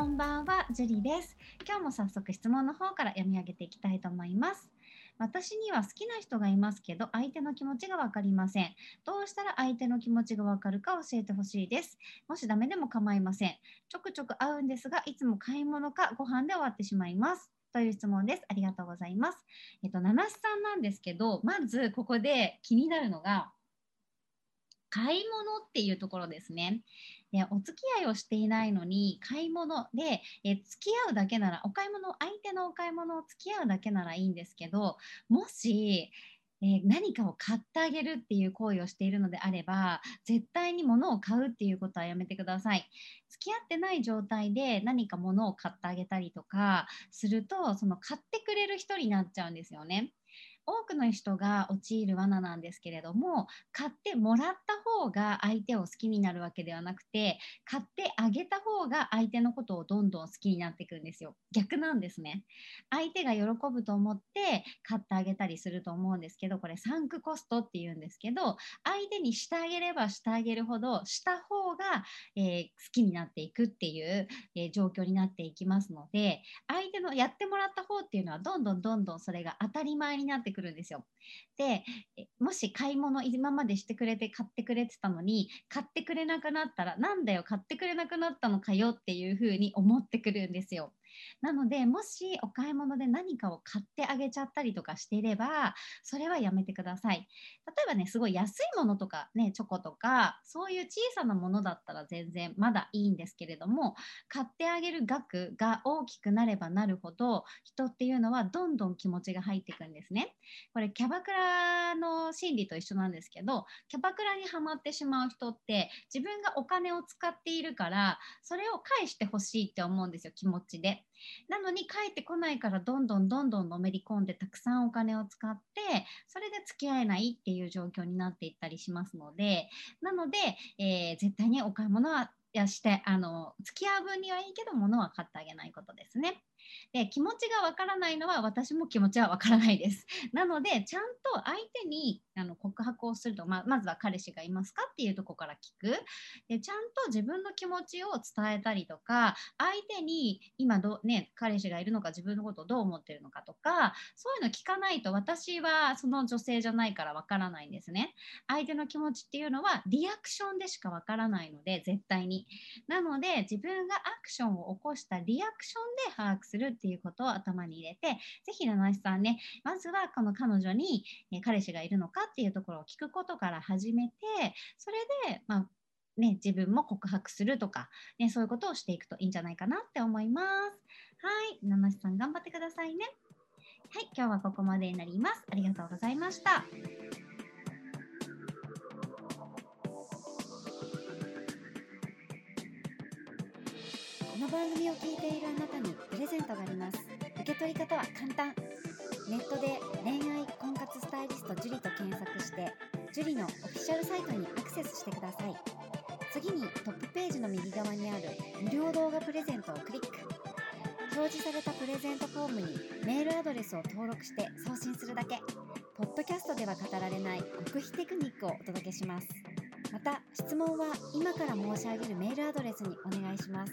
こんばんは、ジュリです。今日も早速質問の方から読み上げていきたいと思います。私には好きな人がいますけど、相手の気持ちがわかりません。どうしたら相手の気持ちがわかるか教えてほしいです。もしダメでも構いません。ちょくちょく会うんですが、いつも買い物かご飯で終わってしまいます。という質問です。ありがとうございます。えっと、七七さんなんですけど、まずここで気になるのが、買い物っていうところですね。でお付き合いをしていないのに買い物でえ付き合うだけならお買い物相手のお買い物を付き合うだけならいいんですけどもしえ何かを買ってあげるっていう行為をしているのであれば絶対に物を買うっていうことはやめてください付き合ってない状態で何か物を買ってあげたりとかするとその買ってくれる人になっちゃうんですよね多くの人が陥る罠なんですけれども買ってもらった方が相手を好きになるわけではなくて買ってあげた方が相手のことをどんどん好きになっていくんですよ。逆なんですね。相手が喜ぶと思って買ってあげたりすると思うんですけどこれサンクコストっていうんですけど相手にしてあげればしてあげるほどした方が、えー、好きになっていくっていう、えー、状況になっていきますので相手のやってもらった方っていうのはどんどんどんどんそれが当たり前になってくる。んですよ。でもし買い物今までしてくれて買ってくれてたのに買ってくれなくなったらなんだよ買ってくれなくなったのかよっていうふうに思ってくるんですよ。なのでもしお買い物で何かを買ってあげちゃったりとかしていればそれはやめてください。例えばねすごい安いものとかねチョコとかそういう小さなものだったら全然まだいいんですけれども買ってあげる額が大きくなればなるほど人っていうのはどんどん気持ちが入っていくんですね。これキャバクラの心理と一緒なんですけどキャバクラにはまってしまう人って自分がお金を使っているからそれを返してほしいって思うんですよ気持ちで。なのに帰ってこないからどんどんどんどんのめり込んでたくさんお金を使ってそれで付き合えないっていう状況になっていったりしますのでなので、えー、絶対にお買い物はやしてあの付き合う分にはいいけど物は買ってあげないことですね。で気持ちがわからないのは私も気持ちはわからないです。なのでちゃんと相手にあの告白をすると、まあ、まずは彼氏がいますかっていうとこから聞くでちゃんと自分の気持ちを伝えたりとか相手に今ど、ね、彼氏がいるのか自分のことをどう思ってるのかとかそういうの聞かないと私はその女性じゃないからわからないんですね。相手の気持ちっていうのはリアクションでしかわからないので絶対に。なので自分がアクションを起こしたリアクションで把握するっていうことを頭に入れてぜひ七七さんねまずはこの彼女に、え彼氏がいるのかっていうところを聞くことから始めてそれで、まあね、自分も告白するとか、ね、そういうことをしていくといいんじゃないかなって思います。はい、七七さん頑張ってくださいね。はい、今日はここまでになります。ありがとうございました。の番組を聞いているあなたにプレゼントがあります。受け取り方は簡単。ネットで恋愛婚活スタイリスト樹と検索して樹のオフィシャルサイトにアクセスしてください。次にトップページの右側にある無料動画プレゼントをクリック。表示されたプレゼントフォームにメールアドレスを登録して送信するだけ。ポッドキャストでは語られない極秘テクニックをお届けします。また質問は今から申し上げるメールアドレスにお願いします。